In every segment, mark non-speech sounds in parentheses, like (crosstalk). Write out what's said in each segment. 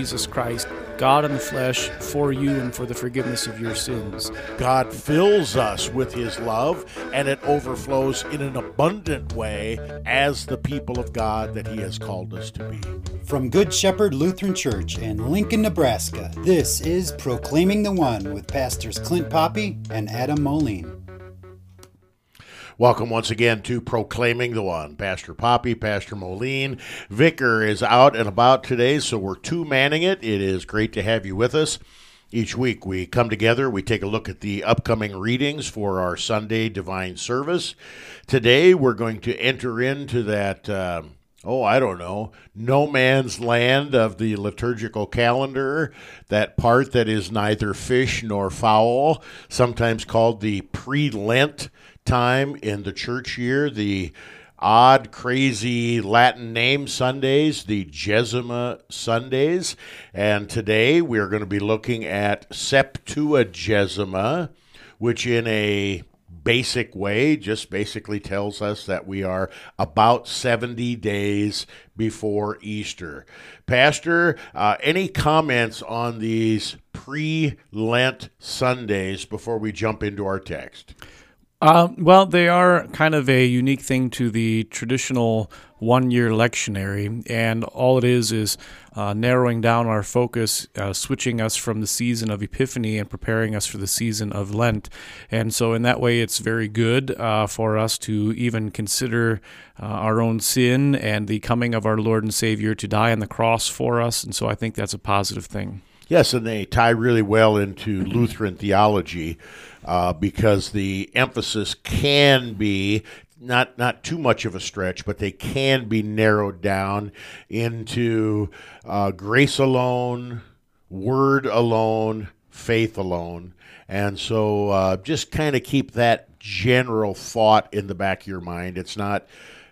Jesus Christ, God in the flesh, for you and for the forgiveness of your sins. God fills us with His love, and it overflows in an abundant way as the people of God that He has called us to be. From Good Shepherd Lutheran Church in Lincoln, Nebraska, this is Proclaiming the One with Pastors Clint Poppy and Adam Moline. Welcome once again to Proclaiming the One. Pastor Poppy, Pastor Moline. Vicar is out and about today, so we're two manning it. It is great to have you with us. Each week we come together, we take a look at the upcoming readings for our Sunday divine service. Today we're going to enter into that. Uh, oh, I don't know, no man's land of the liturgical calendar, that part that is neither fish nor fowl, sometimes called the pre Lent time in the church year, the odd, crazy Latin name Sundays, the Gesima Sundays. And today we are going to be looking at Septuagesima, which in a basic way just basically tells us that we are about 70 days before Easter. Pastor, uh, any comments on these pre Lent Sundays before we jump into our text? Uh, well, they are kind of a unique thing to the traditional one year lectionary, and all it is is uh, narrowing down our focus, uh, switching us from the season of Epiphany and preparing us for the season of Lent. And so, in that way, it's very good uh, for us to even consider uh, our own sin and the coming of our Lord and Savior to die on the cross for us. And so, I think that's a positive thing. Yes, and they tie really well into Lutheran theology uh, because the emphasis can be not not too much of a stretch, but they can be narrowed down into uh, grace alone, word alone, faith alone, and so uh, just kind of keep that general thought in the back of your mind. It's not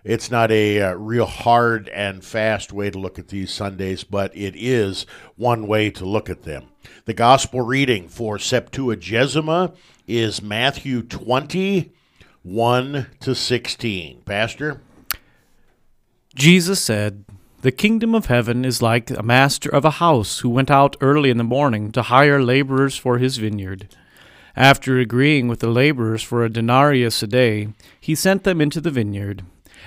it's not a uh, real hard and fast way to look at these Sundays, but it is one way to look at them. The gospel reading for Septuagesima is Matthew 20, 1 to 16. Pastor? Jesus said, The kingdom of heaven is like a master of a house who went out early in the morning to hire laborers for his vineyard. After agreeing with the laborers for a denarius a day, he sent them into the vineyard.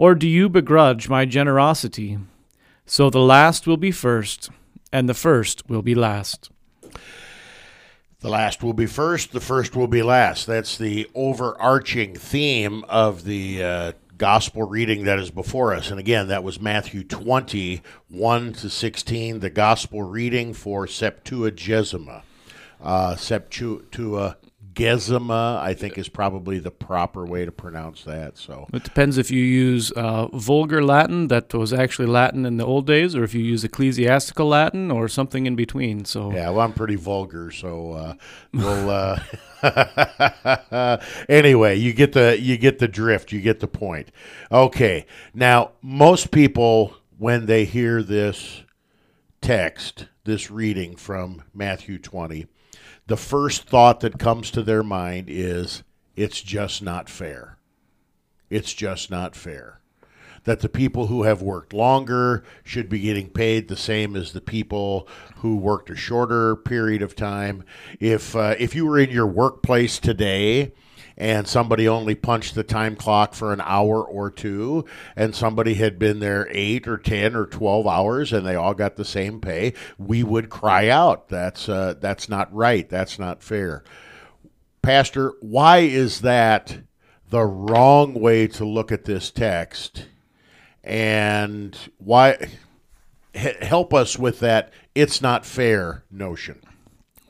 Or do you begrudge my generosity? So the last will be first, and the first will be last. The last will be first, the first will be last. That's the overarching theme of the uh, gospel reading that is before us. And again, that was Matthew 20, 1 to 16, the gospel reading for Septuagesima. Uh, Septua, Gesima, I think, is probably the proper way to pronounce that. So it depends if you use uh, vulgar Latin that was actually Latin in the old days, or if you use ecclesiastical Latin, or something in between. So yeah, well, I'm pretty vulgar, so uh, we'll. Uh, (laughs) anyway, you get the you get the drift, you get the point. Okay, now most people when they hear this text, this reading from Matthew 20 the first thought that comes to their mind is it's just not fair. It's just not fair. That the people who have worked longer should be getting paid the same as the people who worked a shorter period of time. If uh, if you were in your workplace today and somebody only punched the time clock for an hour or two, and somebody had been there eight or 10 or 12 hours and they all got the same pay, we would cry out. That's, uh, that's not right. That's not fair. Pastor, why is that the wrong way to look at this text? And why help us with that it's not fair notion?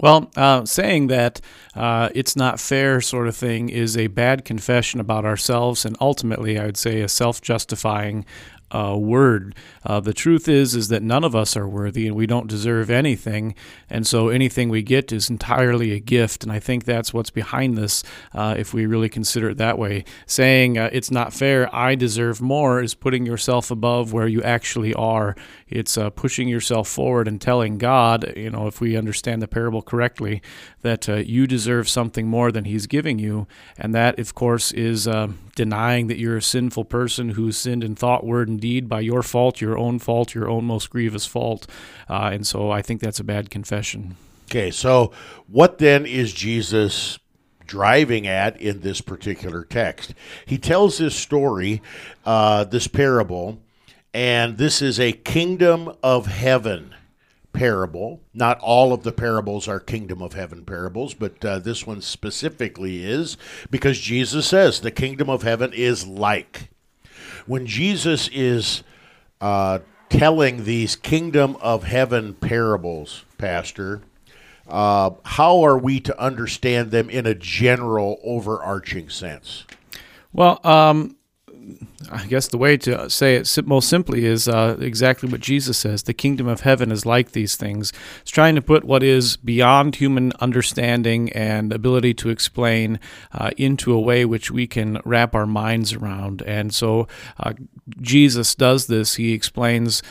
Well, uh, saying that uh, it's not fair sort of thing is a bad confession about ourselves, and ultimately, I would say, a self justifying uh, word. Uh, the truth is, is that none of us are worthy, and we don't deserve anything, and so anything we get is entirely a gift. And I think that's what's behind this, uh, if we really consider it that way. Saying uh, it's not fair, I deserve more, is putting yourself above where you actually are. It's uh, pushing yourself forward and telling God, you know, if we understand the parable correctly, that uh, you deserve something more than He's giving you, and that, of course, is denying that you're a sinful person who sinned in thought, word, and deed by your fault, your own fault, your own most grievous fault. Uh, and so I think that's a bad confession. Okay, so what then is Jesus driving at in this particular text? He tells this story, uh, this parable, and this is a kingdom of heaven parable. Not all of the parables are kingdom of heaven parables, but uh, this one specifically is because Jesus says the kingdom of heaven is like. When Jesus is uh, telling these kingdom of heaven parables, Pastor, uh, how are we to understand them in a general, overarching sense? Well, um, I guess the way to say it most simply is uh, exactly what Jesus says. The kingdom of heaven is like these things. It's trying to put what is beyond human understanding and ability to explain uh, into a way which we can wrap our minds around. And so uh, Jesus does this. He explains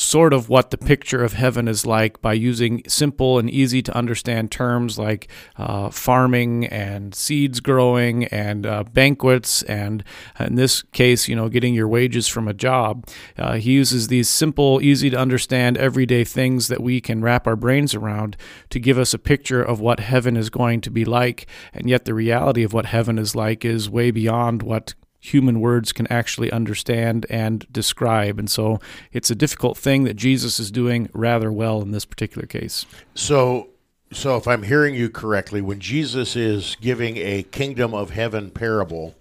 sort of what the picture of heaven is like by using simple and easy to understand terms like uh, farming and seeds growing and uh, banquets. And in this case you know getting your wages from a job uh, he uses these simple easy to understand everyday things that we can wrap our brains around to give us a picture of what heaven is going to be like. And yet the reality of what heaven is like is way beyond what human words can actually understand and describe. And so it's a difficult thing that Jesus is doing rather well in this particular case. So so if I'm hearing you correctly, when Jesus is giving a kingdom of heaven parable,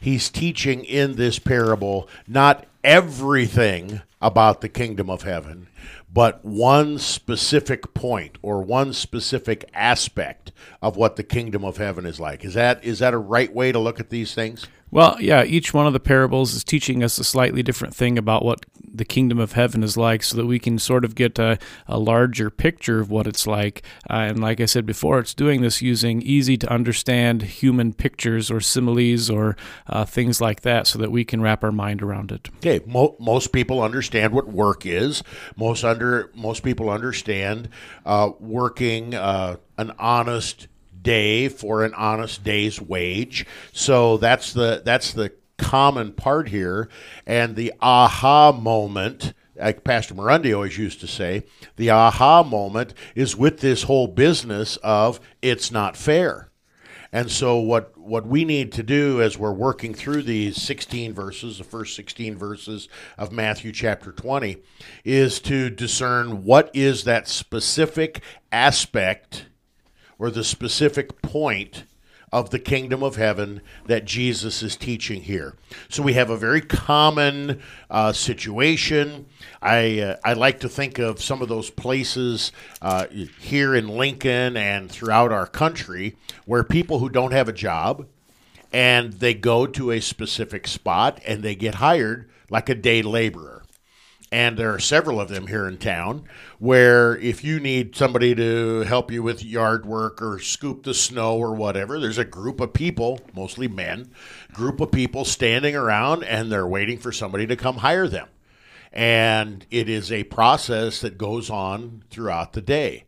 he's teaching in this parable not everything about the kingdom of heaven, but one specific point or one specific aspect of what the kingdom of heaven is like. Is that is that a right way to look at these things? Well, yeah, each one of the parables is teaching us a slightly different thing about what the kingdom of heaven is like so that we can sort of get a, a larger picture of what it's like. Uh, and like I said before, it's doing this using easy to understand human pictures or similes or uh, things like that so that we can wrap our mind around it. Okay, Mo- most people understand what work is. Most under most people understand uh, working uh, an honest day for an honest day's wage. So that's the that's the common part here, and the aha moment. Like Pastor Morundi always used to say, the aha moment is with this whole business of it's not fair. And so what what we need to do as we're working through these 16 verses, the first 16 verses of Matthew chapter 20, is to discern what is that specific aspect or the specific point of the kingdom of heaven that Jesus is teaching here. So we have a very common uh, situation. I uh, I like to think of some of those places uh, here in Lincoln and throughout our country where people who don't have a job and they go to a specific spot and they get hired like a day laborer and there are several of them here in town where if you need somebody to help you with yard work or scoop the snow or whatever there's a group of people mostly men group of people standing around and they're waiting for somebody to come hire them and it is a process that goes on throughout the day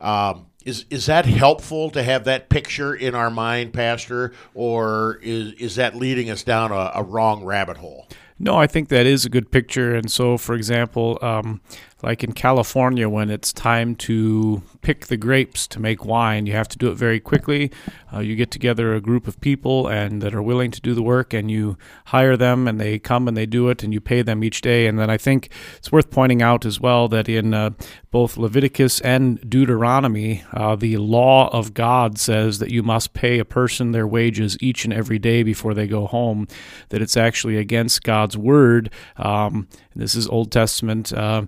um, is is that helpful to have that picture in our mind, Pastor, or is is that leading us down a, a wrong rabbit hole? No, I think that is a good picture. And so, for example, um, like in California, when it's time to pick the grapes to make wine, you have to do it very quickly. Uh, you get together a group of people and that are willing to do the work, and you hire them, and they come and they do it, and you pay them each day. And then I think it's worth pointing out as well that in uh, both Leviticus and Deuteronomy, uh, the law of God says that you must pay a person their wages each and every day before they go home. That it's actually against God's word. Um, this is Old Testament. Uh,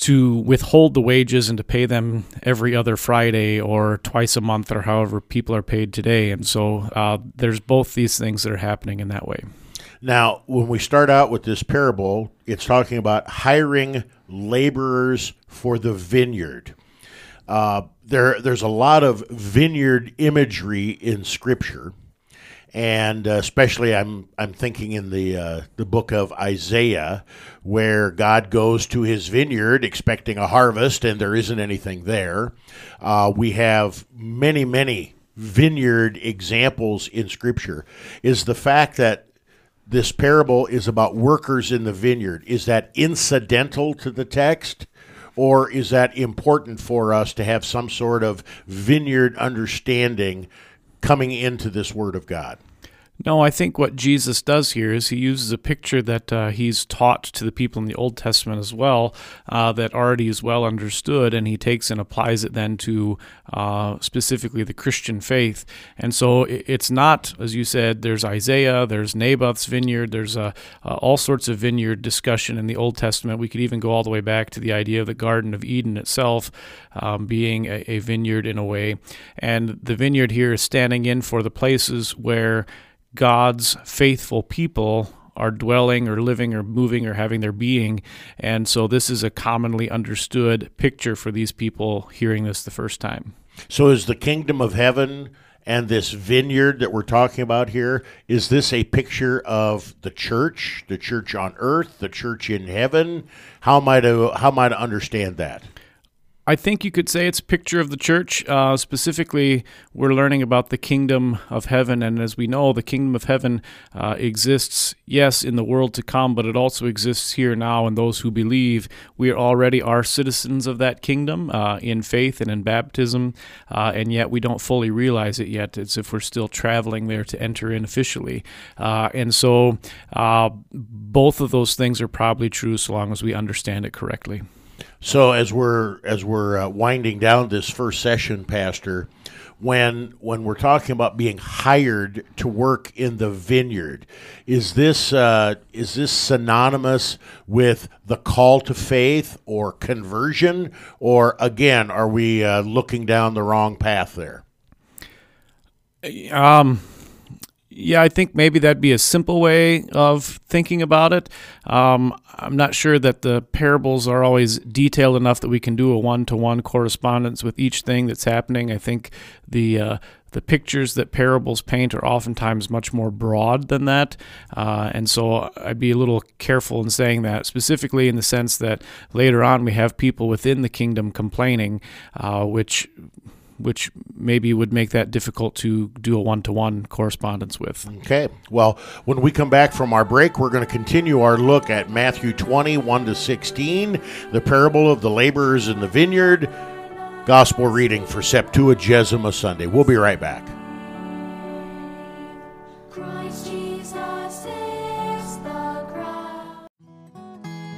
to withhold the wages and to pay them every other Friday or twice a month or however people are paid today. And so uh, there's both these things that are happening in that way. Now, when we start out with this parable, it's talking about hiring laborers for the vineyard. Uh, there, there's a lot of vineyard imagery in Scripture and uh, especially I'm I'm thinking in the uh, the book of Isaiah, where God goes to His vineyard expecting a harvest, and there isn't anything there. Uh, we have many many vineyard examples in Scripture. Is the fact that this parable is about workers in the vineyard is that incidental to the text? Or is that important for us to have some sort of vineyard understanding coming into this Word of God. No, I think what Jesus does here is he uses a picture that uh, he's taught to the people in the Old Testament as well, uh, that already is well understood, and he takes and applies it then to uh, specifically the Christian faith. And so it's not, as you said, there's Isaiah, there's Naboth's vineyard, there's all sorts of vineyard discussion in the Old Testament. We could even go all the way back to the idea of the Garden of Eden itself um, being a, a vineyard in a way. And the vineyard here is standing in for the places where God's faithful people are dwelling or living or moving or having their being. And so this is a commonly understood picture for these people hearing this the first time. So is the kingdom of heaven and this vineyard that we're talking about here is this a picture of the church, the church on earth, the church in heaven? How am I to how am I understand that? I think you could say it's a picture of the church. Uh, specifically, we're learning about the kingdom of heaven. And as we know, the kingdom of heaven uh, exists, yes, in the world to come, but it also exists here now. And those who believe, we already are citizens of that kingdom uh, in faith and in baptism. Uh, and yet we don't fully realize it yet. It's if we're still traveling there to enter in officially. Uh, and so uh, both of those things are probably true so long as we understand it correctly. So as we're as we're uh, winding down this first session, Pastor, when when we're talking about being hired to work in the vineyard, is this uh, is this synonymous with the call to faith or conversion, or again, are we uh, looking down the wrong path there? Um yeah, I think maybe that'd be a simple way of thinking about it. Um, I'm not sure that the parables are always detailed enough that we can do a one-to-one correspondence with each thing that's happening. I think the uh, the pictures that parables paint are oftentimes much more broad than that, uh, and so I'd be a little careful in saying that, specifically in the sense that later on we have people within the kingdom complaining, uh, which which maybe would make that difficult to do a one to one correspondence with. Okay. Well, when we come back from our break, we're going to continue our look at Matthew 20, 1 to 16, the parable of the laborers in the vineyard, gospel reading for Septuagesima Sunday. We'll be right back.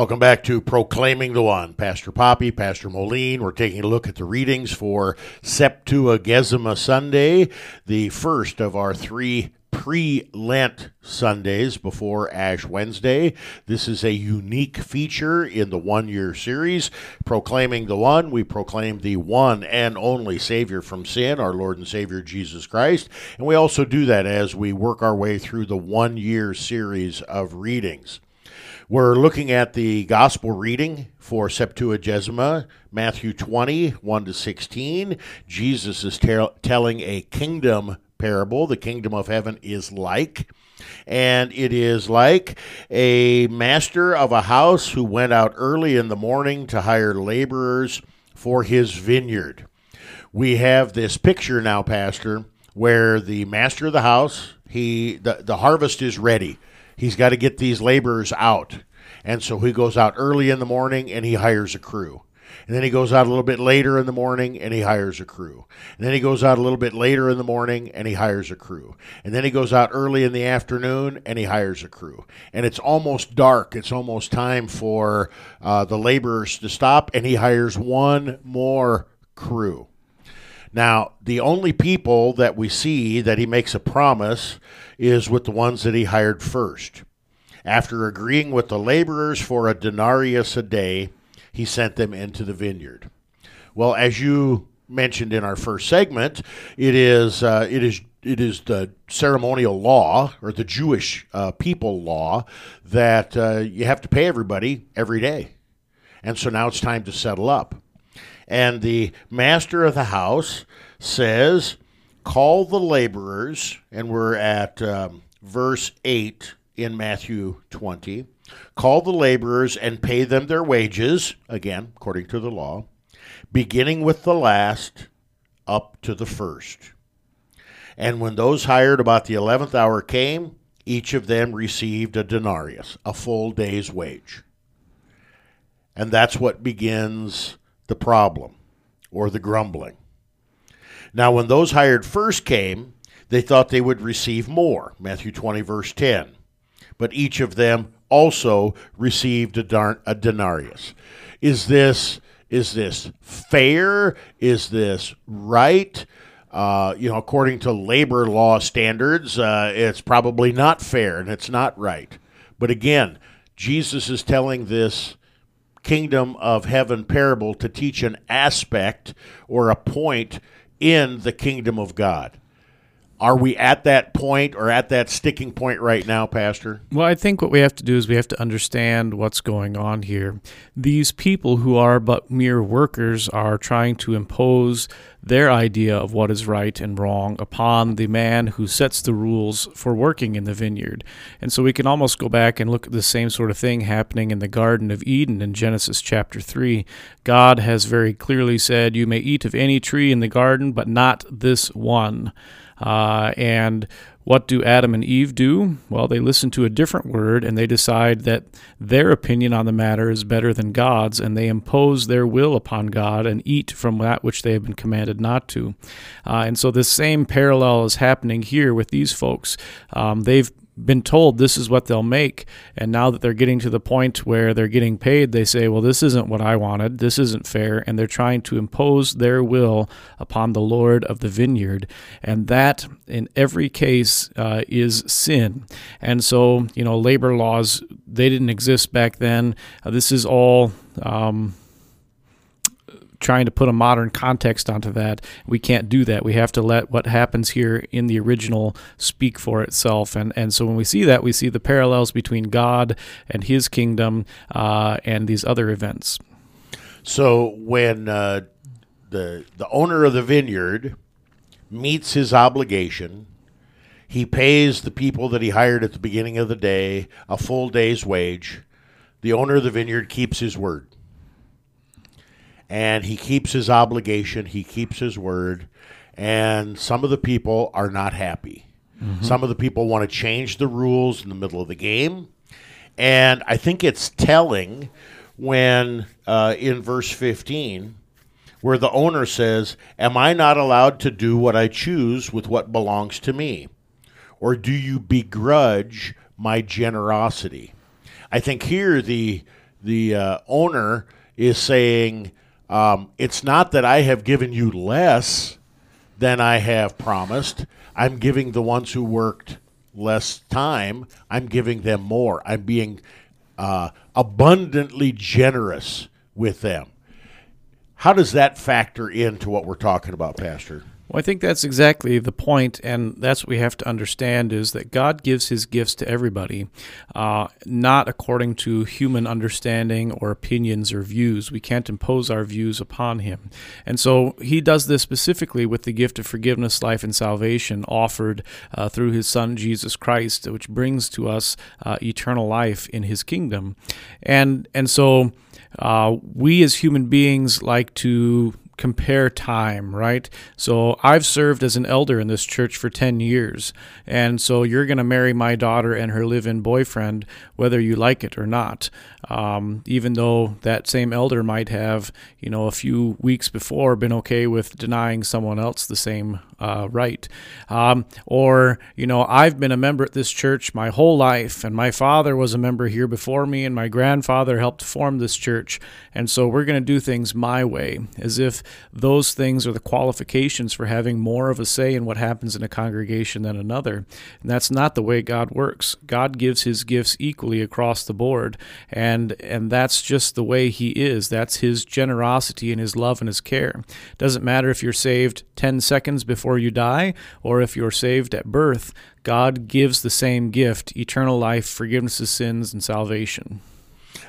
Welcome back to Proclaiming the One. Pastor Poppy, Pastor Moline. We're taking a look at the readings for Septuagesima Sunday, the first of our three pre Lent Sundays before Ash Wednesday. This is a unique feature in the one year series. Proclaiming the One, we proclaim the one and only Savior from sin, our Lord and Savior Jesus Christ. And we also do that as we work our way through the one year series of readings. We're looking at the gospel reading for Septuagesima, Matthew 20, 1 to 16. Jesus is tell telling a kingdom parable. The kingdom of heaven is like. And it is like a master of a house who went out early in the morning to hire laborers for his vineyard. We have this picture now, Pastor, where the master of the house, he the, the harvest is ready. He's got to get these laborers out. And so he goes out early in the morning and he hires a crew. And then he goes out a little bit later in the morning and he hires a crew. And then he goes out a little bit later in the morning and he hires a crew. And then he goes out early in the afternoon and he hires a crew. And it's almost dark. It's almost time for uh, the laborers to stop and he hires one more crew. Now, the only people that we see that he makes a promise is with the ones that he hired first. After agreeing with the laborers for a denarius a day, he sent them into the vineyard. Well, as you mentioned in our first segment, it is uh, it is it is the ceremonial law or the Jewish uh, people law that uh, you have to pay everybody every day, and so now it's time to settle up. And the master of the house says, "Call the laborers," and we're at um, verse eight in Matthew twenty. Call the laborers and pay them their wages, again, according to the law, beginning with the last up to the first. And when those hired about the eleventh hour came, each of them received a denarius, a full day's wage. And that's what begins the problem or the grumbling. Now, when those hired first came, they thought they would receive more. Matthew 20, verse 10. But each of them also received a, dar- a denarius. Is this is this fair? Is this right? Uh, you know, according to labor law standards, uh, it's probably not fair and it's not right. But again, Jesus is telling this kingdom of heaven parable to teach an aspect or a point in the kingdom of God. Are we at that point or at that sticking point right now, Pastor? Well, I think what we have to do is we have to understand what's going on here. These people who are but mere workers are trying to impose their idea of what is right and wrong upon the man who sets the rules for working in the vineyard. And so we can almost go back and look at the same sort of thing happening in the Garden of Eden in Genesis chapter 3. God has very clearly said, You may eat of any tree in the garden, but not this one. Uh, and what do Adam and Eve do? Well, they listen to a different word and they decide that their opinion on the matter is better than God's, and they impose their will upon God and eat from that which they have been commanded not to. Uh, and so, this same parallel is happening here with these folks. Um, they've been told this is what they'll make and now that they're getting to the point where they're getting paid they say well this isn't what i wanted. This isn't fair and they're trying to impose their will upon the lord of the vineyard and that in every case uh, is sin. And so you know labor laws they didn't exist back then. Uh, this is all um, trying to put a modern context onto that. We can't do that. We have to let what happens here in the original speak for itself. And and so when we see that, we see the parallels between God and His kingdom uh, and these other events. So when uh, the the owner of the vineyard meets his obligation, he pays the people that he hired at the beginning of the day a full day's wage. The owner of the vineyard keeps his word. And he keeps his obligation, he keeps his word, and some of the people are not happy. Some of the people want to change the rules in the middle of the game. And I think it's telling when uh, in verse 15, where the owner says, Am I not allowed to do what I choose with what belongs to me? Or do you begrudge my generosity? I think here the, the uh, owner is saying, um, It's not that I have given you less than I have promised. I'm giving the ones who worked less time, I'm giving them more. I'm being uh, abundantly generous with them. How does that factor into what we're talking about, Pastor? Well, I think that's exactly the point, and that's what we have to understand is that God gives His gifts to everybody, uh, not according to human understanding or opinions or views. We can't impose our views upon Him, and so He does this specifically with the gift of forgiveness, life, and salvation offered uh, through His Son Jesus Christ, which brings to us uh, eternal life in His kingdom, and and so. Uh, we as human beings like to compare time, right? So I've served as an elder in this church for 10 years. And so you're going to marry my daughter and her live in boyfriend, whether you like it or not. Um, even though that same elder might have, you know, a few weeks before been okay with denying someone else the same uh, right. Um, or, you know, I've been a member at this church my whole life, and my father was a member here before me, and my grandfather helped form this church. And so we're going to do things my way, as if those things are the qualifications for having more of a say in what happens in a congregation than another. And that's not the way God works. God gives his gifts equally across the board, and and that's just the way he is. That's his generosity and his love and his care. Doesn't matter if you're saved 10 seconds before you die or if you're saved at birth. God gives the same gift, eternal life, forgiveness of sins and salvation.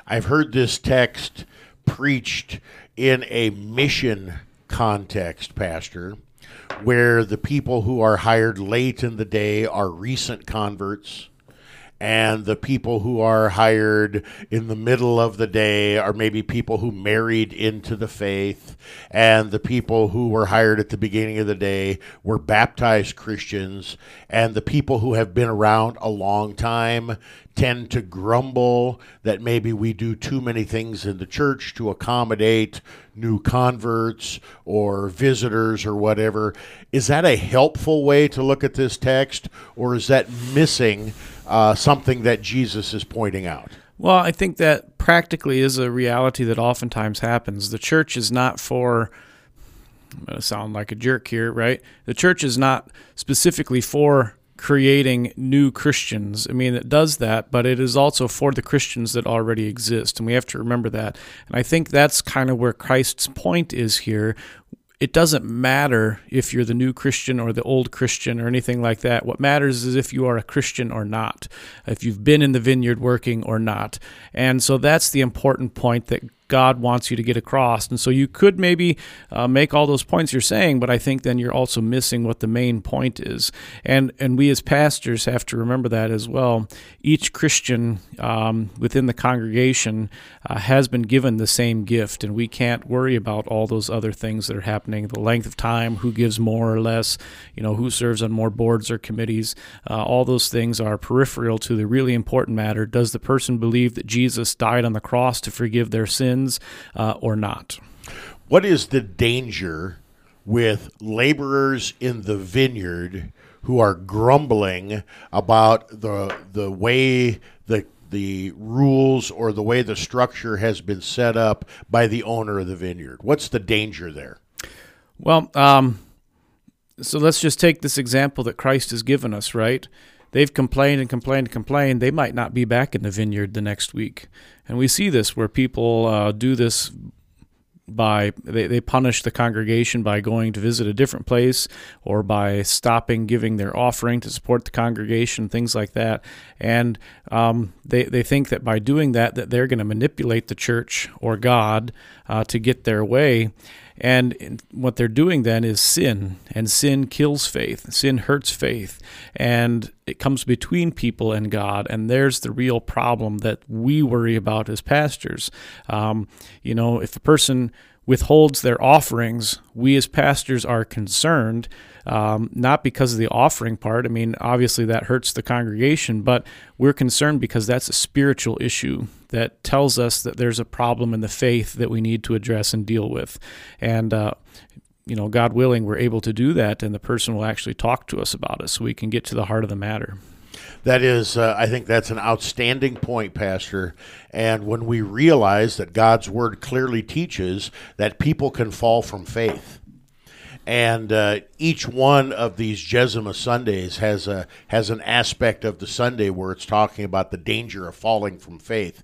I've heard this text preached in a mission context, Pastor, where the people who are hired late in the day are recent converts. And the people who are hired in the middle of the day are maybe people who married into the faith. And the people who were hired at the beginning of the day were baptized Christians. And the people who have been around a long time tend to grumble that maybe we do too many things in the church to accommodate new converts or visitors or whatever. Is that a helpful way to look at this text, or is that missing uh, something that Jesus is pointing out? Well, I think that practically is a reality that oftentimes happens. The church is not for. I'm going to sound like a jerk here, right? The church is not specifically for creating new Christians. I mean, it does that, but it is also for the Christians that already exist. And we have to remember that. And I think that's kind of where Christ's point is here. It doesn't matter if you're the new Christian or the old Christian or anything like that. What matters is if you are a Christian or not, if you've been in the vineyard working or not. And so that's the important point that God wants you to get across. And so you could maybe uh, make all those points you're saying, but I think then you're also missing what the main point is. And and we as pastors have to remember that as well. Each Christian um, within the congregation uh, has been given the same gift, and we can't worry about all those other things that are happening. The length of time, who gives more or less, you know, who serves on more boards or committees. Uh, all those things are peripheral to the really important matter. Does the person believe that Jesus died on the cross to forgive their sins? Uh, or not. What is the danger with laborers in the vineyard who are grumbling about the the way the the rules or the way the structure has been set up by the owner of the vineyard? What's the danger there? Well, um, so let's just take this example that Christ has given us, right? They've complained and complained and complained. They might not be back in the vineyard the next week. And we see this where people uh, do this by they, they punish the congregation by going to visit a different place or by stopping giving their offering to support the congregation things like that and um, they, they think that by doing that that they're going to manipulate the church or god uh, to get their way and what they're doing then is sin, and sin kills faith. Sin hurts faith, and it comes between people and God. And there's the real problem that we worry about as pastors. Um, you know, if a person withholds their offerings, we as pastors are concerned, um, not because of the offering part. I mean, obviously that hurts the congregation, but we're concerned because that's a spiritual issue that tells us that there's a problem in the faith that we need to address and deal with. And, uh, you know, God willing, we're able to do that, and the person will actually talk to us about it so we can get to the heart of the matter. That is, uh, I think that's an outstanding point, Pastor. And when we realize that God's Word clearly teaches that people can fall from faith, And uh, each one of these Gesima Sundays has a has an aspect of the Sunday where it's talking about the danger of falling from faith.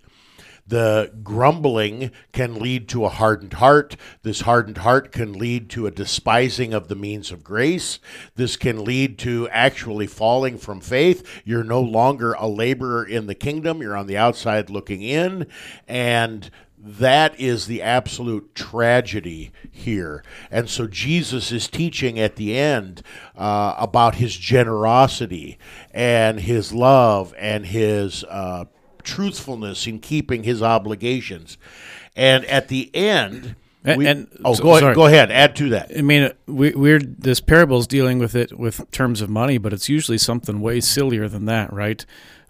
The grumbling can lead to a hardened heart. This hardened heart can lead to a despising of the means of grace. This can lead to actually falling from faith. You're no longer a laborer in the kingdom, you're on the outside looking in. And that is the absolute tragedy here. And so Jesus is teaching at the end uh, about his generosity and his love and his uh, truthfulness in keeping his obligations. And at the end, And- we- and- oh, so- go ahead, sorry. go ahead, add to that. I mean, we, we're this parable is dealing with it with terms of money, but it's usually something way sillier than that, right?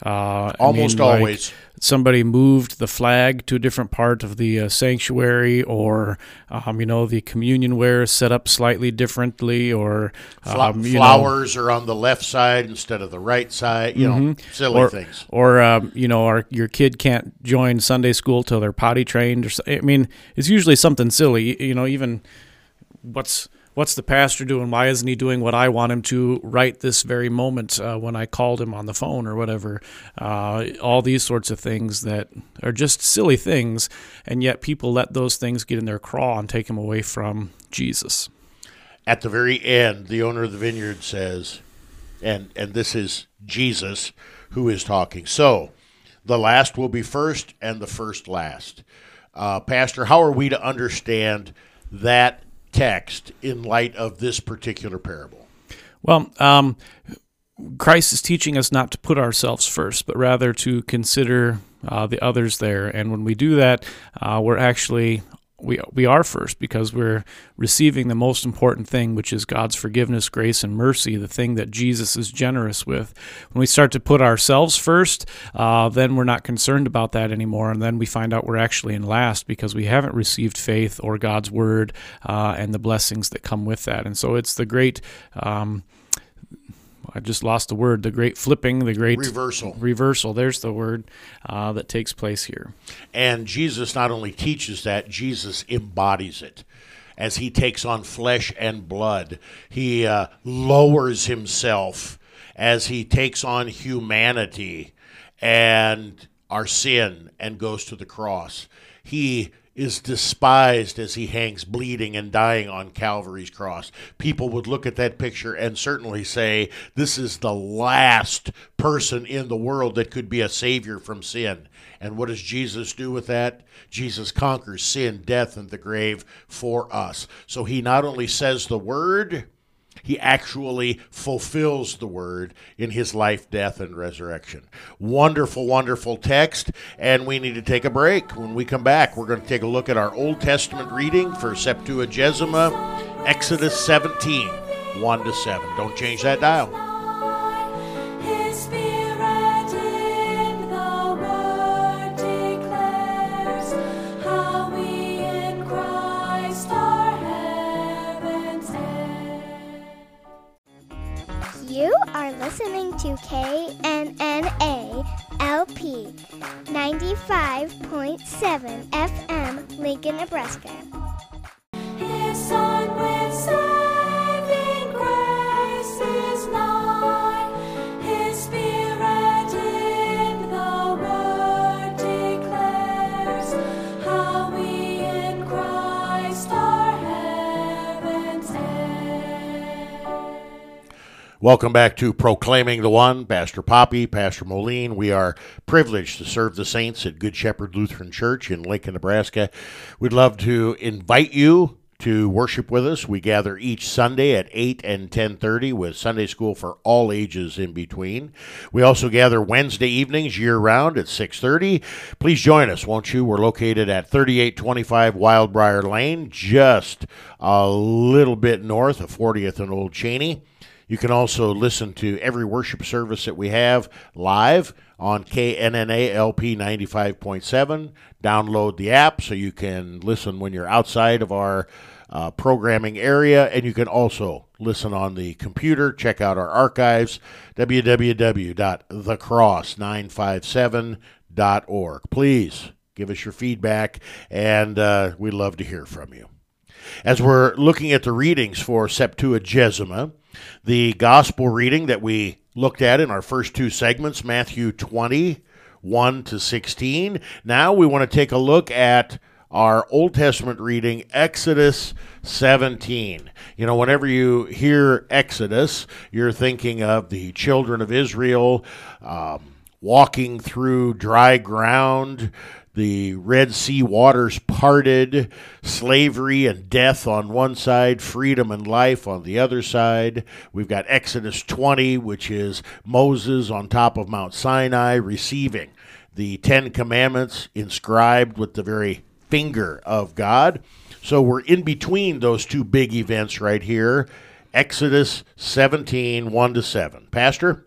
Uh, I Almost mean, like, always. somebody moved the flag to a different part of the uh, sanctuary, or um, you know, the communion ware is set up slightly differently, or um, you know, flowers are on the left side instead of the right side. You know, silly Mm-hmm. or, things. Or um, you know, our, your kid can't join Sunday school till they're potty trained. Or I mean, it's usually something silly. You know, even what's what's the pastor doing? Why isn't he doing what I want him to right this very moment uh, when I called him on the phone or whatever? Uh, all these sorts of things that are just silly things, and yet people let those things get in their craw and take them away from Jesus. at the very end, the owner of the vineyard says, and and this is Jesus who is talking. So, the last will be first, and the first last. Uh, Pastor, how are we to understand that text in light of this particular parable? Well, um, Christ is teaching us not to put ourselves first, but rather to consider uh, the others there. And when we do that, uh, we're actually we we are first because we're receiving the most important thing, which is God's forgiveness, grace, and mercy, the thing that Jesus is generous with. When we start to put ourselves first, uh, then we're not concerned about that anymore, and then we find out we're actually in last because we haven't received faith or God's word uh, and the blessings that come with that. And so it's the great. Um, I just lost the word. The great flipping, the great Reversal. reversal. There's the word uh, that takes place here. And Jesus not only teaches that, Jesus embodies it. As he takes on flesh and blood, he uh, lowers himself as he takes on humanity and our sin and goes to the cross. He is despised as he hangs bleeding and dying on Calvary's cross. People would look at that picture and certainly say, This is the last person in the world that could be a savior from sin. And what does Jesus do with that? Jesus conquers sin, death, and the grave for us. So he not only says the word, he actually fulfills the word in his life, death, and resurrection. Wonderful, wonderful text. And we need to take a break. When we come back, we're going to take a look at our Old Testament reading for Septuagesima, Exodus 17, 1 to 7. Don't change that dial. You are listening to KNNA LP 95.7 FM, Lincoln, Nebraska. Welcome back to Proclaiming the One. Pastor Poppy, Pastor Moline. We are privileged to serve the saints at Good Shepherd Lutheran Church in Lincoln, Nebraska. We'd love to invite you to worship with us. We gather each Sunday at 8 and 10:30 with Sunday school for all ages in between. We also gather Wednesday evenings year round at 6:30. Please join us, won't you? We're located at 3825 Wildbriar Lane, just a little bit north of 40th and Old Cheney. You can also listen to every worship service that we have live on KNNA LP 95.7. Download the app so you can listen when you're outside of our uh, programming area, and you can also listen on the computer. Check out our archives www.thecross957.org. Please give us your feedback, and uh, we'd love to hear from you. As we're looking at the readings for Septuagesima, the gospel reading that we looked at in our first two segments, Matthew 20, 1 to 16. Now we want to take a look at our Old Testament reading, Exodus 17. You know, whenever you hear Exodus, you're thinking of the children of Israel um, walking through dry ground, the Red Sea waters parted, slavery and death on one side, freedom and life on the other side. We've got Exodus 20, which is Moses on top of Mount Sinai receiving the Ten Commandments inscribed with the very finger of God. So we're in between those two big events right here Exodus 17, 1 to 7. Pastor?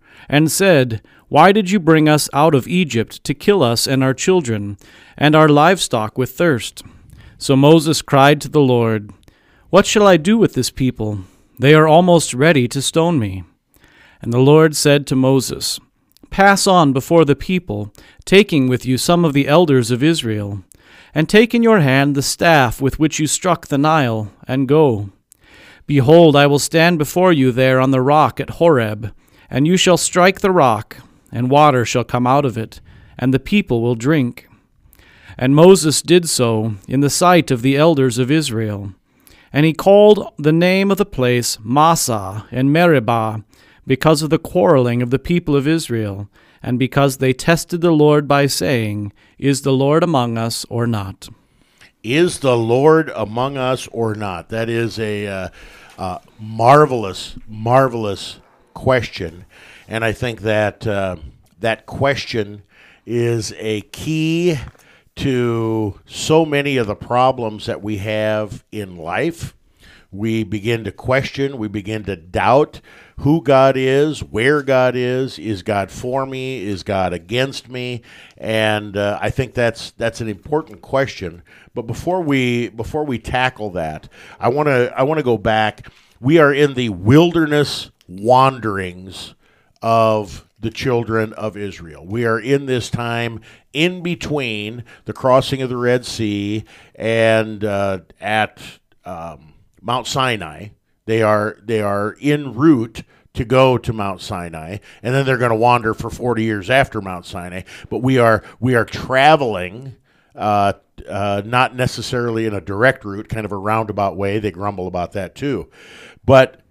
and said, Why did you bring us out of Egypt to kill us and our children, and our livestock with thirst? So Moses cried to the Lord, What shall I do with this people? They are almost ready to stone me. And the Lord said to Moses, Pass on before the people, taking with you some of the elders of Israel, and take in your hand the staff with which you struck the Nile, and go. Behold, I will stand before you there on the rock at Horeb, and you shall strike the rock, and water shall come out of it, and the people will drink. And Moses did so in the sight of the elders of Israel. And he called the name of the place Massah and Meribah, because of the quarreling of the people of Israel, and because they tested the Lord by saying, Is the Lord among us or not? Is the Lord among us or not? That is a uh, uh, marvelous, marvelous question, and I think that uh, that question is a key to so many of the problems that we have in life. We begin to question, we begin to doubt who God is, where God is, is God for me, is God against me, and uh, I think that's that's an important question. But before we before we tackle that, I want to I want to go back. We are in the wilderness wanderings of the children of Israel. We are in this time in between the crossing of the Red Sea and uh, at um, Mount Sinai. They are they are en route to go to Mount Sinai, and then they're going to wander for forty years after Mount Sinai. But we are we are traveling. Uh, uh, not necessarily in a direct route, kind of a roundabout way. They grumble about that too. But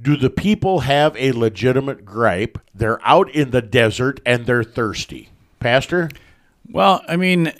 do the people have a legitimate gripe? They're out in the desert and they're thirsty. Pastor? Well, I mean,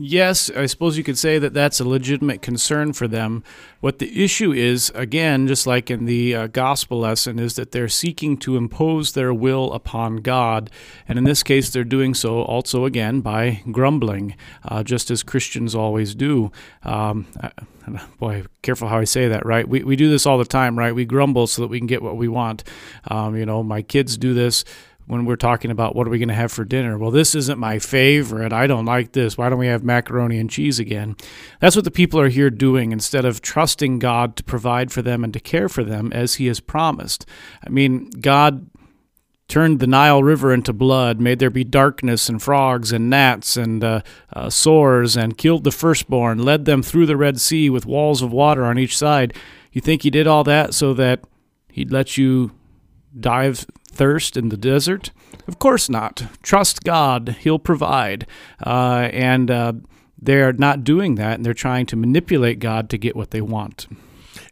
yes, I suppose you could say that that's a legitimate concern for them. What the issue is, again, just like in the uh, gospel lesson, is that they're seeking to impose their will upon God. And in this case, they're doing so also, again, by grumbling, uh, just as Christians always do. Um, uh, (laughs) boy, careful how I say that, right? We, we do this all the time, right? We grumble so that we can get what we want. Um, you know, my kids do this when we're talking about what are we going to have for dinner. Well, this isn't my favorite. I don't like this. Why don't we have macaroni and cheese again? That's what the people are here doing instead of trusting God to provide for them and to care for them as He has promised. I mean, God turned the Nile River into blood, made there be darkness and frogs and gnats and uh, uh, sores, and killed the firstborn, led them through the Red Sea with walls of water on each side. You think He did all that so that He'd let you of thirst in the desert? Of course not. Trust God, He'll provide. Uh, and uh, they're not doing that, and they're trying to manipulate God to get what they want.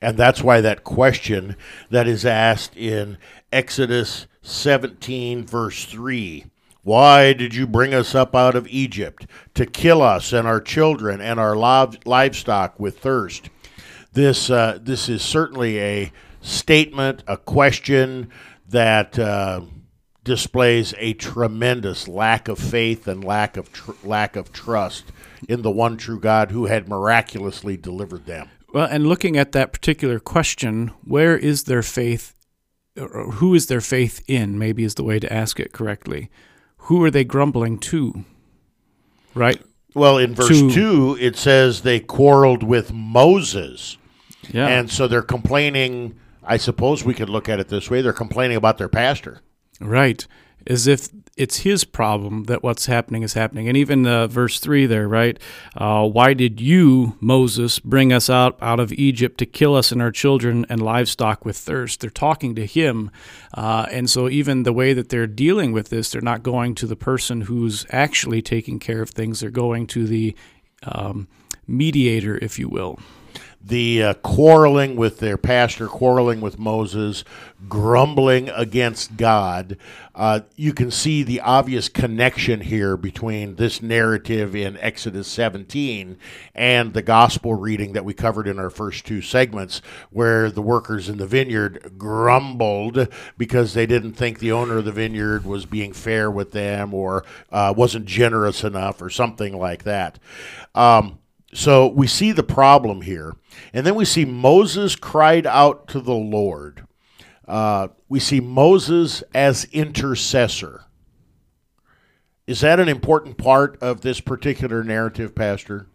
And that's why that question that is asked in Exodus 17, verse 3 Why did you bring us up out of Egypt to kill us and our children and our live- livestock with thirst? This, uh, this is certainly a statement, a question that uh, displays a tremendous lack of faith and lack of tr- lack of trust in the one true God who had miraculously delivered them. Well, and looking at that particular question, where is their faith, or who is their faith in, maybe is the way to ask it correctly. Who are they grumbling to? Right? Well, in verse To- 2, it says they quarreled with Moses. Yeah. And so they're complaining. I suppose we could look at it this way they're complaining about their pastor. Right. As if it's his problem that what's happening is happening. And even uh, verse 3 there, right? Uh, Why did you, Moses, bring us out, out of Egypt to kill us and our children and livestock with thirst? They're talking to him. Uh, and so even the way that they're dealing with this, they're not going to the person who's actually taking care of things. They're going to the um, mediator, if you will. The uh, quarreling with their pastor, quarreling with Moses, grumbling against God. Uh, you can see the obvious connection here between this narrative in Exodus 17 and the gospel reading that we covered in our first two segments, where the workers in the vineyard grumbled because they didn't think the owner of the vineyard was being fair with them or uh, wasn't generous enough or something like that. Um, so we see the problem here. And then we see Moses cried out to the Lord. Uh, we see Moses as intercessor. Is that an important part of this particular narrative, Pastor?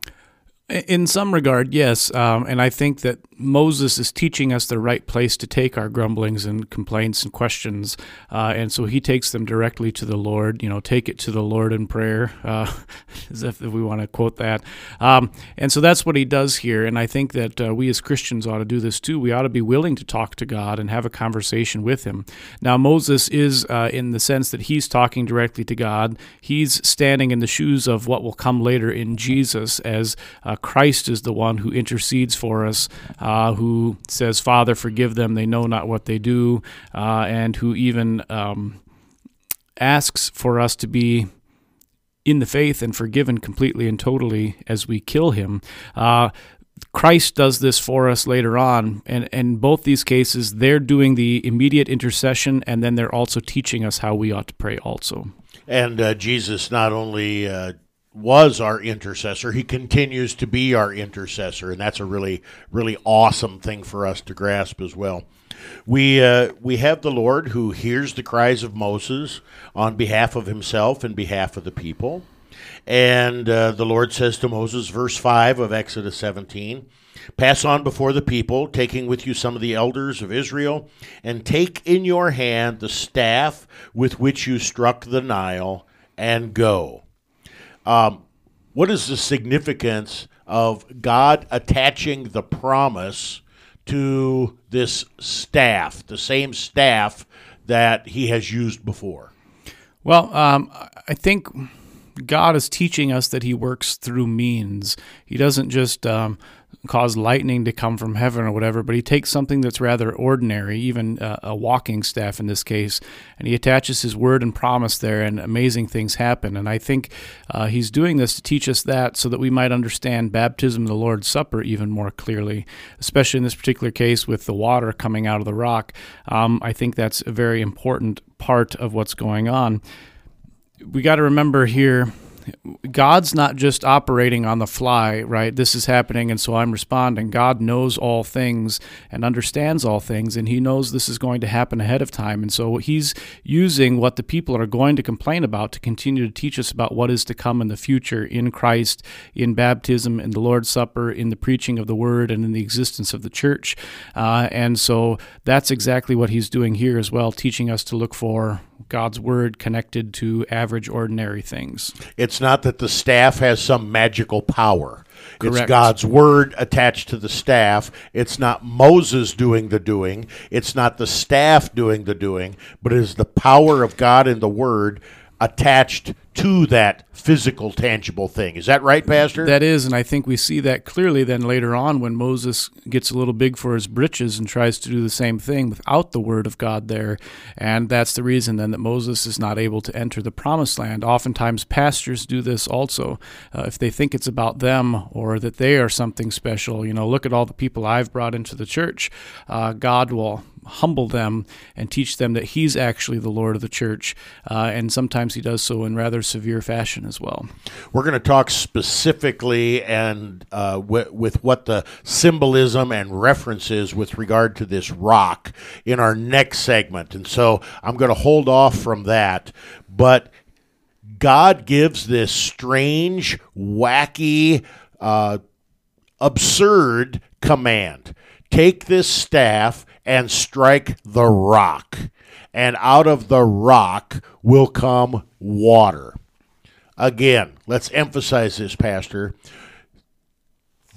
In some regard, yes. Um, and I think that Moses is teaching us the right place to take our grumblings and complaints and questions. Uh, and so he takes them directly to the Lord, you know, take it to the Lord in prayer, uh, (laughs) as if we want to quote that. Um, and so that's what he does here. And I think that uh, we as Christians ought to do this too. We ought to be willing to talk to God and have a conversation with him. Now, Moses is, uh, in the sense that he's talking directly to God, he's standing in the shoes of what will come later in Jesus as uh, Christ is the one who intercedes for us, uh, who says, Father, forgive them, they know not what they do, uh, and who even um, asks for us to be in the faith and forgiven completely and totally as we kill him. Uh, Christ does this for us later on, and in both these cases, they're doing the immediate intercession, and then they're also teaching us how we ought to pray also. And uh, Jesus not only uh, was our intercessor, he continues to be our intercessor, and that's a really, really awesome thing for us to grasp as well. We uh, we have the Lord who hears the cries of Moses on behalf of himself and behalf of the people, and uh, the Lord says to Moses, verse five of Exodus seventeen. Pass on before the people, taking with you some of the elders of Israel, and take in your hand the staff with which you struck the Nile, and go. Um, what is the significance of God attaching the promise to this staff, the same staff that he has used before? Well, um, I think God is teaching us that He works through means. He doesn't just um, cause lightning to come from heaven or whatever, but He takes something that's rather ordinary, even uh, a walking staff in this case, and He attaches His word and promise there, and amazing things happen. And I think uh, He's doing this to teach us that so that we might understand baptism, the Lord's Supper, even more clearly, especially in this particular case with the water coming out of the rock. Um, I think that's a very important part of what's going on we got to remember here God's not just operating on the fly, right? This is happening, and so I'm responding. God knows all things and understands all things, and He knows this is going to happen ahead of time. And so He's using what the people are going to complain about to continue to teach us about what is to come in the future in Christ, in baptism, in the Lord's Supper, in the preaching of the Word, and in the existence of the church. Uh, and so that's exactly what He's doing here as well, teaching us to look for God's Word connected to average, ordinary things. It's not that the staff has some magical power. It's God's word attached to the staff. It's not Moses doing the doing. It's not the staff doing the doing, but it is the power of God in the word attached to that physical, tangible thing. Is that right, Pastor? That is, and I think we see that clearly then later on when Moses gets a little big for his britches and tries to do the same thing without the word of God there. And that's the reason then that Moses is not able to enter the promised land. Oftentimes, pastors do this also. Uh, if they think it's about them or that they are something special, you know, look at all the people I've brought into the church. Uh, God will humble them and teach them that He's actually the Lord of the church. Uh, and sometimes He does so in rather severe fashion as well. We're going to talk specifically and uh, wi- with what the symbolism and references with regard to this rock in our next segment. And so I'm going to hold off from that. But God gives this strange, wacky, uh, absurd command take this staff and strike the rock, and out of the rock will come water. Again, let's emphasize this, Pastor.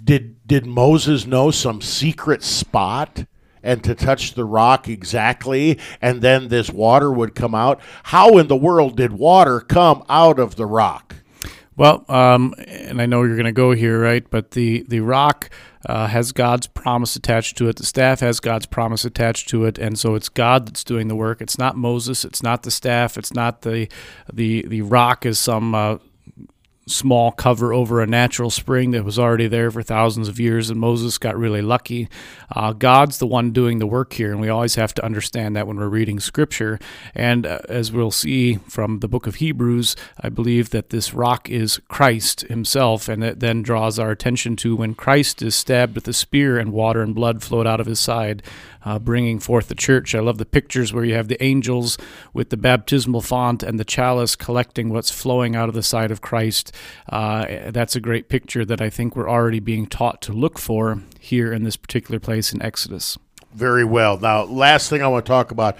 Did did Moses know some secret spot and to touch the rock exactly and then this water would come out? How in the world did water come out of the rock? Well, um, and I know you're going to go here, right? But the the rock uh, has God's promise attached to it. The staff has God's promise attached to it, and so it's God that's doing the work. It's not Moses. It's not the staff. It's not the the the rock is some uh, small cover over a natural spring that was already there for thousands of years, and Moses got really lucky. Uh, God's the one doing the work here, and we always have to understand that when we're reading Scripture. And uh, as we'll see from the book of Hebrews, I believe that this rock is Christ Himself, and it then draws our attention to when Christ is stabbed with a spear and water and blood flowed out of His side. Uh, bringing forth the church. I love the pictures where you have the angels with the baptismal font and the chalice collecting what's flowing out of the side of Christ. Uh, that's a great picture that I think we're already being taught to look for here in this particular place in Exodus. Very well. Now, last thing I want to talk about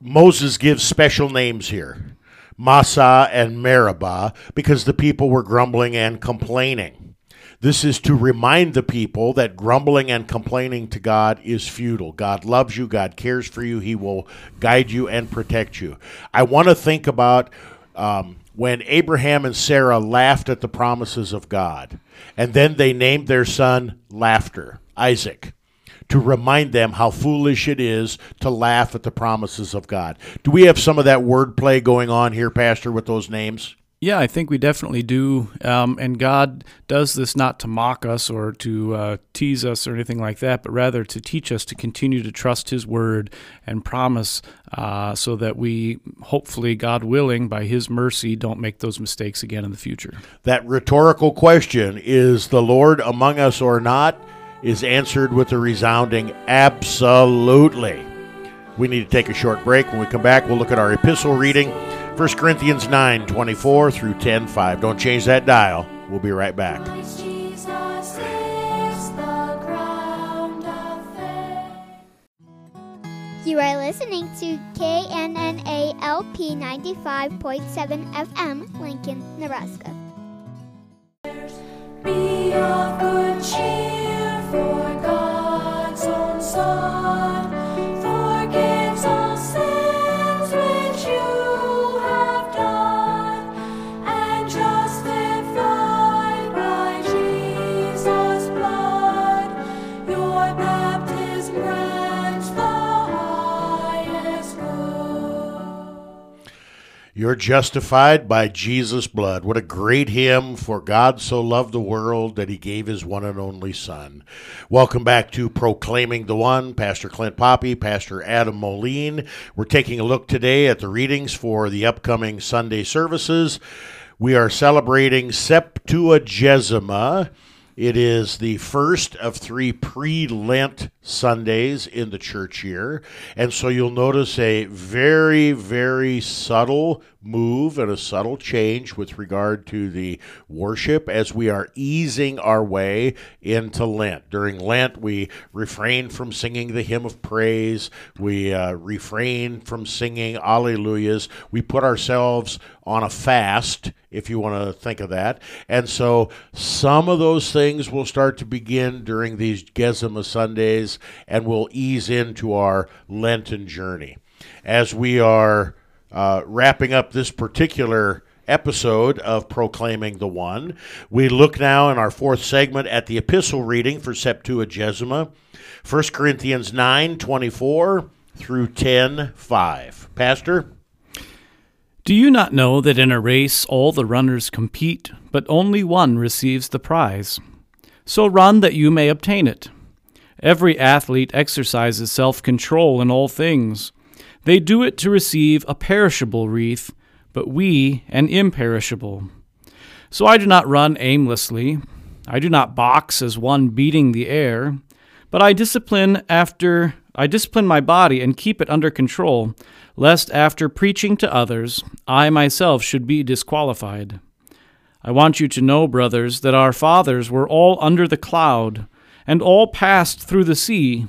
Moses gives special names here Massah and Meribah because the people were grumbling and complaining. This is to remind the people that grumbling and complaining to God is futile. God loves you, God cares for you, He will guide you and protect you. I want to think about um, when Abraham and Sarah laughed at the promises of God, and then they named their son Laughter, Isaac to remind them how foolish it is to laugh at the promises of God. Do we have some of that wordplay going on here, Pastor, with those names? Yeah, I think we definitely do. Um, and God does this not to mock us or to uh, tease us or anything like that, but rather to teach us to continue to trust His word and promise uh, so that we, hopefully, God willing, by His mercy, don't make those mistakes again in the future. That rhetorical question, is the Lord among us or not, is answered with a resounding absolutely. We need to take a short break. When we come back, we'll look at our epistle reading 1 Corinthians 9 24 through 10 5. Don't change that dial. We'll be right back. Christ Jesus is the ground of faith. You are listening to KNNA LP 95.7 FM, Lincoln, Nebraska. You're justified by Jesus' blood. What a great hymn for God so loved the world that he gave his one and only Son. Welcome back to Proclaiming the One. Pastor Clint Poppy, Pastor Adam Moline. We're taking a look today at the readings for the upcoming Sunday services. We are celebrating Septuagesima. It is the first of three pre Lent Sundays in the church year. And so you'll notice a very, very subtle move and a subtle change with regard to the worship as we are easing our way into Lent. During Lent, we refrain from singing the hymn of praise, we uh, refrain from singing alleluias, we put ourselves on a fast if you want to think of that. And so some of those things will start to begin during these Gesima Sundays and we'll ease into our Lenten journey. As we are uh, wrapping up this particular episode of Proclaiming the One, we look now in our fourth segment at the epistle reading for Septuagesima, 1 Corinthians 9 24 through 10 5. Pastor? Do you not know that in a race all the runners compete, but only one receives the prize? So run that you may obtain it. Every athlete exercises self control in all things. They do it to receive a perishable wreath, but we an imperishable. So I do not run aimlessly. I do not box as one beating the air, but I discipline after I discipline my body and keep it under control, lest after preaching to others, I myself should be disqualified. I want you to know, brothers, that our fathers were all under the cloud, and all passed through the sea,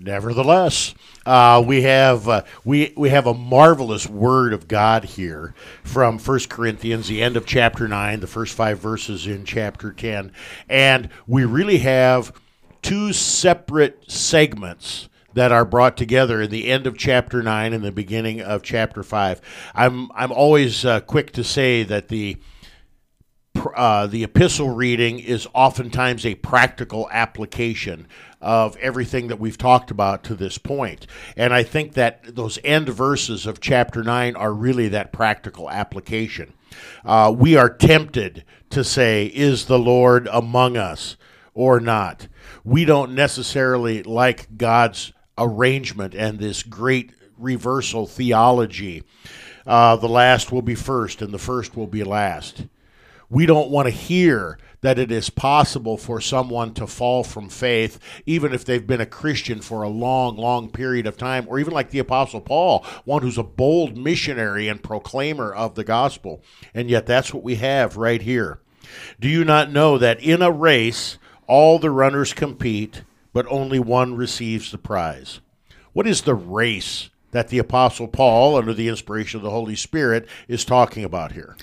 Nevertheless, uh, we have uh, we we have a marvelous word of God here from 1 Corinthians, the end of chapter nine, the first five verses in chapter ten, and we really have two separate segments that are brought together in the end of chapter 9 and the beginning of chapter 5. I'm I'm always uh, quick to say that the uh, the epistle reading is oftentimes a practical application of everything that we've talked about to this point. And I think that those end verses of chapter 9 are really that practical application. Uh, we are tempted to say, Is the Lord among us or not? We don't necessarily like God's arrangement and this great reversal theology. Uh, the last will be first, and the first will be last. We don't want to hear that it is possible for someone to fall from faith, even if they've been a Christian for a long, long period of time, or even like the Apostle Paul, one who's a bold missionary and proclaimer of the gospel. And yet, that's what we have right here. Do you not know that in a race, all the runners compete, but only one receives the prize? What is the race that the Apostle Paul, under the inspiration of the Holy Spirit, is talking about here?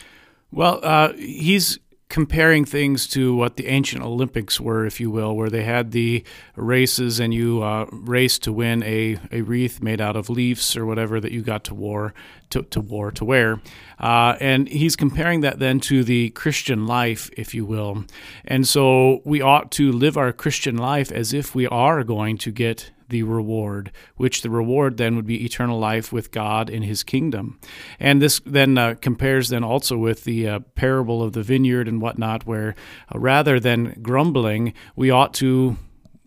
Well, uh, he's comparing things to what the ancient Olympics were, if you will, where they had the races and you uh, raced to win a, a wreath made out of leaves or whatever that you got to war to, to war to wear. Uh, and he's comparing that then to the Christian life, if you will. And so we ought to live our Christian life as if we are going to get the reward, which the reward then would be eternal life with God in His kingdom. And this then uh, compares then also with the uh, parable of the vineyard and whatnot, where uh, rather than grumbling, we ought to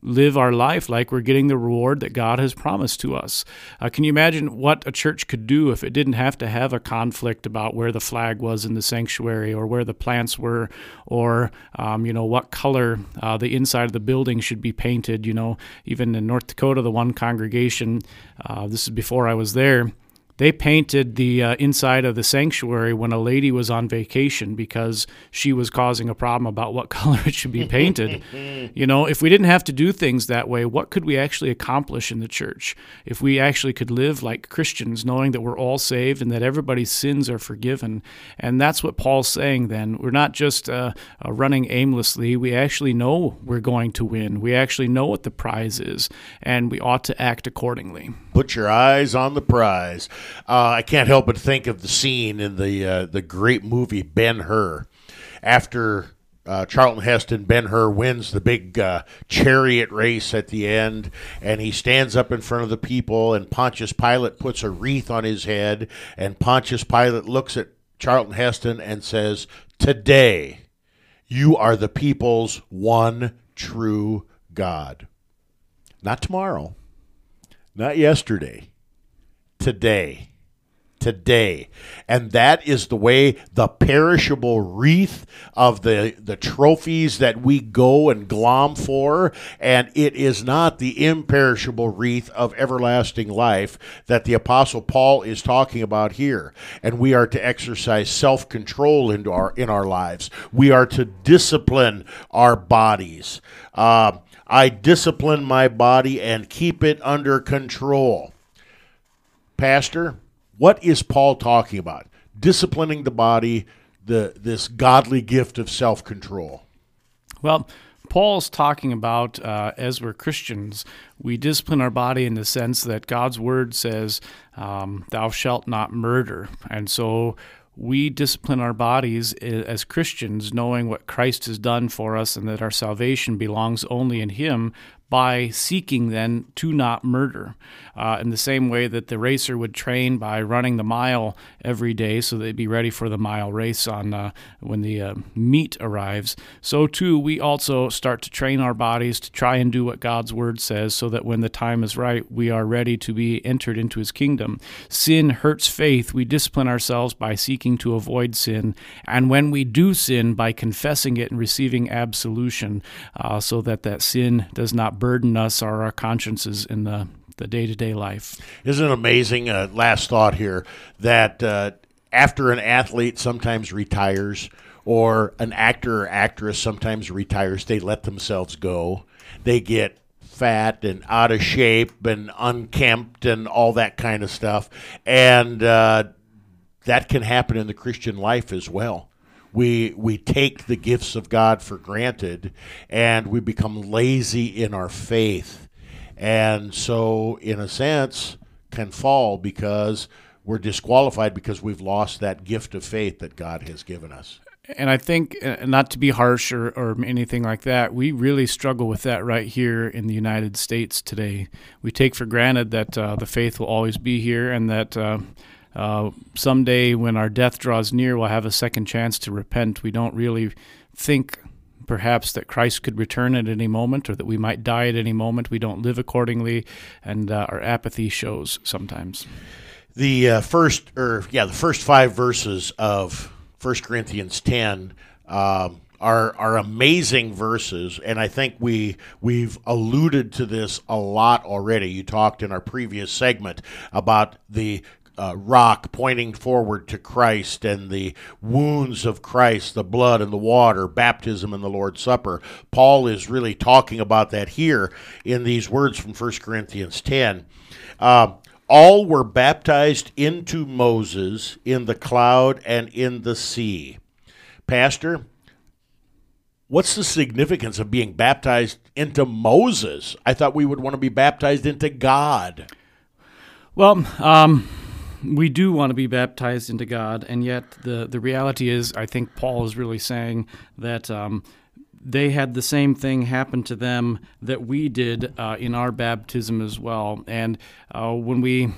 live our life like we're getting the reward that God has promised to us. Uh, can you imagine what a church could do if it didn't have to have a conflict about where the flag was in the sanctuary or where the plants were or, um, you know, what color uh, the inside of the building should be painted? You know, even in North Dakota, the one congregation, uh, this is before I was there they painted the uh, inside of the sanctuary when a lady was on vacation because she was causing a problem about what (laughs) color it should be painted. (laughs) you know, if we didn't have to do things that way, what could we actually accomplish in the church? If we actually could live like Christians, knowing that we're all saved and that everybody's sins are forgiven. And that's what Paul's saying then. We're not just uh, uh, running aimlessly, we actually know we're going to win. We actually know what the prize is, and we ought to act accordingly. Put your eyes on the prize. Uh, I can't help but think of the scene in the uh, the great movie Ben Hur, after uh, Charlton Heston Ben Hur wins the big uh, chariot race at the end, and he stands up in front of the people, and Pontius Pilate puts a wreath on his head, and Pontius Pilate looks at Charlton Heston and says, "Today, you are the people's one true God." Not tomorrow, not yesterday, today. Today. And that is the way the perishable wreath of the, the trophies that we go and glom for. And it is not the imperishable wreath of everlasting life that the Apostle Paul is talking about here. And we are to exercise self control into our, in our lives, we are to discipline our bodies. Uh, I discipline my body and keep it under control. Pastor, what is Paul talking about? Disciplining the body, the this godly gift of self-control. Well, Paul's talking about uh, as we're Christians, we discipline our body in the sense that God's word says, um, "Thou shalt not murder," and so we discipline our bodies as Christians, knowing what Christ has done for us and that our salvation belongs only in Him. By seeking then to not murder, uh, in the same way that the racer would train by running the mile every day, so they'd be ready for the mile race on uh, when the uh, meet arrives. So too, we also start to train our bodies to try and do what God's word says, so that when the time is right, we are ready to be entered into His kingdom. Sin hurts faith. We discipline ourselves by seeking to avoid sin, and when we do sin, by confessing it and receiving absolution, uh, so that that sin does not burden us or our consciences in the the day to day life. Isn't it amazing? Uh, last thought here that uh, after an athlete sometimes retires, or an actor or actress sometimes retires, they let themselves go. They get fat and out of shape and unkempt and all that kind of stuff. And uh, that can happen in the Christian life as well. We we take the gifts of God for granted, and we become lazy in our faith, and so in a sense can fall because we're disqualified because we've lost that gift of faith that God has given us. And I think, uh, not to be harsh or, or anything like that, we really struggle with that right here in the United States today. We take for granted that uh, the faith will always be here and that uh, uh, someday when our death draws near, we'll have a second chance to repent. We don't really think perhaps that Christ could return at any moment or that we might die at any moment. We don't live accordingly, and uh, our apathy shows sometimes. the uh, first or yeah the first five verses of 1 corinthians 10 um, are are amazing verses and i think we we've alluded to this a lot already you talked in our previous segment about the uh, rock pointing forward to Christ and the wounds of Christ, the blood and the water, baptism and the Lord's Supper. Paul is really talking about that here in these words from 1 Corinthians 10. Uh, all were baptized into Moses in the cloud and in the sea. Pastor, what's the significance of being baptized into Moses? I thought we would want to be baptized into God. Well, um, we do want to be baptized into God, and yet the the reality is, I think Paul is really saying that. Um, they had the same thing happen to them that we did uh, in our baptism as well. And uh, when we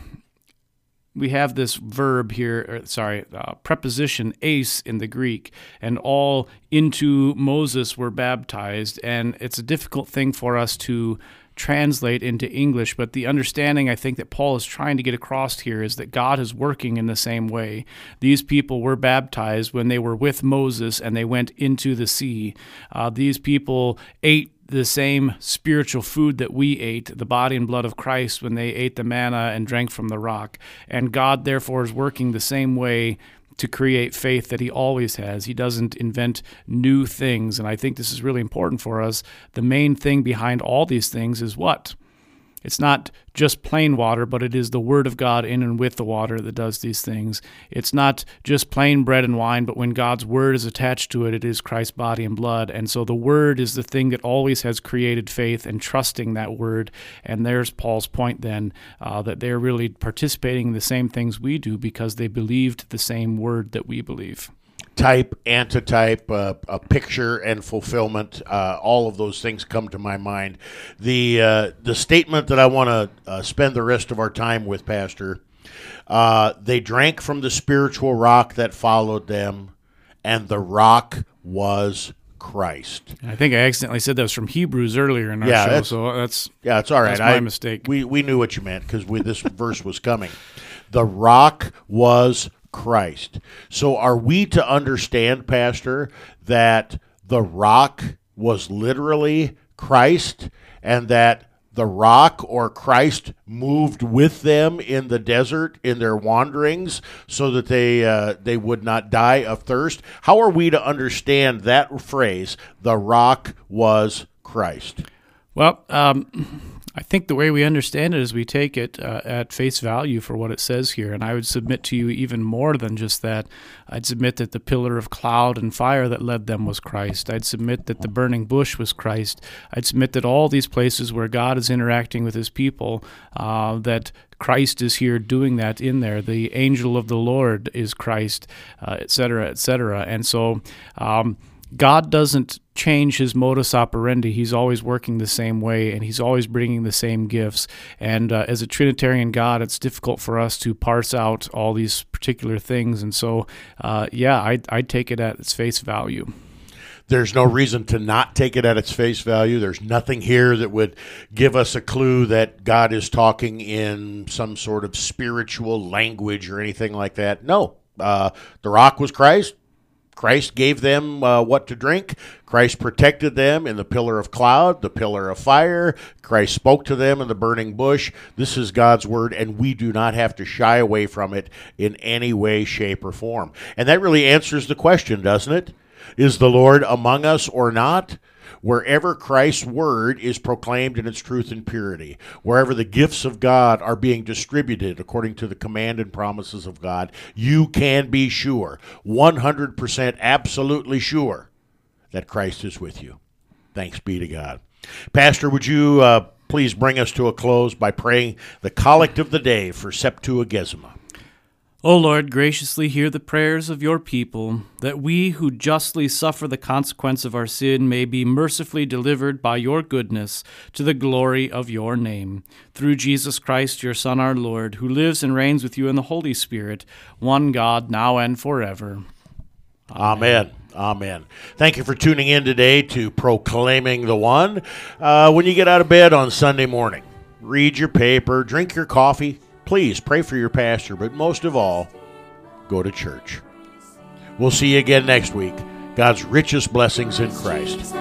we have this verb here, or, sorry, uh, preposition eis in the Greek, and all into Moses were baptized. And it's a difficult thing for us to translate into English, but the understanding I think that Paul is trying to get across here is that God is working in the same way. These people were baptized when they were with Moses and they went into the sea. Uh, these people ate the same spiritual food that we ate, the body and blood of Christ, when they ate the manna and drank from the rock. And God, therefore, is working the same way to create faith that he always has. He doesn't invent new things. And I think this is really important for us. The main thing behind all these things is what? It's not just plain water, but it is the Word of God in and with the water that does these things. It's not just plain bread and wine, but when God's Word is attached to it, it is Christ's body and blood. And so the Word is the thing that always has created faith and trusting that Word. And there's Paul's point then uh, that they're really participating in the same things we do because they believed the same Word that we believe. Type, antitype, uh, a picture, and fulfillment. Uh, all of those things come to my mind. The uh, the statement that I want to uh, spend the rest of our time with, Pastor. Uh, they drank from the spiritual rock that followed them, and the rock was Christ. I think I accidentally said that was from Hebrews earlier in our Yeah, show, that's- so that's Yeah, it's all right. That's my I- mistake. We we knew what you meant because this (laughs) verse was coming. The rock was Christ. So are we to understand, Pastor, that the rock was literally Christ, and that the rock or Christ moved with them in the desert in their wanderings, so that they uh, they would not die of thirst? How are we to understand that phrase? The rock was Christ. Well, um, I think the way we understand it is we take it uh, at face value for what it says here. And I would submit to you even more than just that. I'd submit that the pillar of cloud and fire that led them was Christ. I'd submit that the burning bush was Christ. I'd submit that all these places where God is interacting with his people, uh, that Christ is here doing that in there. The angel of the Lord is Christ, uh, et cetera, et cetera. And so, um, God doesn't change his modus operandi. He's always working the same way and he's always bringing the same gifts. And uh, as a Trinitarian God, it's difficult for us to parse out all these particular things. And so, uh, yeah, I'd, I'd take it at its face value. There's no reason to not take it at its face value. There's nothing here that would give us a clue that God is talking in some sort of spiritual language or anything like that. No. Uh, the rock was Christ. Christ gave them uh, what to drink. Christ protected them in the pillar of cloud, the pillar of fire. Christ spoke to them in the burning bush. This is God's word, and we do not have to shy away from it in any way, shape, or form. And that really answers the question, doesn't it? Is the Lord among us or not? Wherever Christ's word is proclaimed in its truth and purity, wherever the gifts of God are being distributed according to the command and promises of God, you can be sure, 100% absolutely sure, that Christ is with you. Thanks be to God. Pastor, would you uh, please bring us to a close by praying the collect of the day for Septuagesima? O Lord, graciously hear the prayers of your people, that we who justly suffer the consequence of our sin may be mercifully delivered by your goodness to the glory of your name. Through Jesus Christ, your Son, our Lord, who lives and reigns with you in the Holy Spirit, one God, now and forever. Amen. Amen. Thank you for tuning in today to Proclaiming the One. Uh, when you get out of bed on Sunday morning, read your paper, drink your coffee. Please pray for your pastor, but most of all, go to church. We'll see you again next week. God's richest blessings in Christ.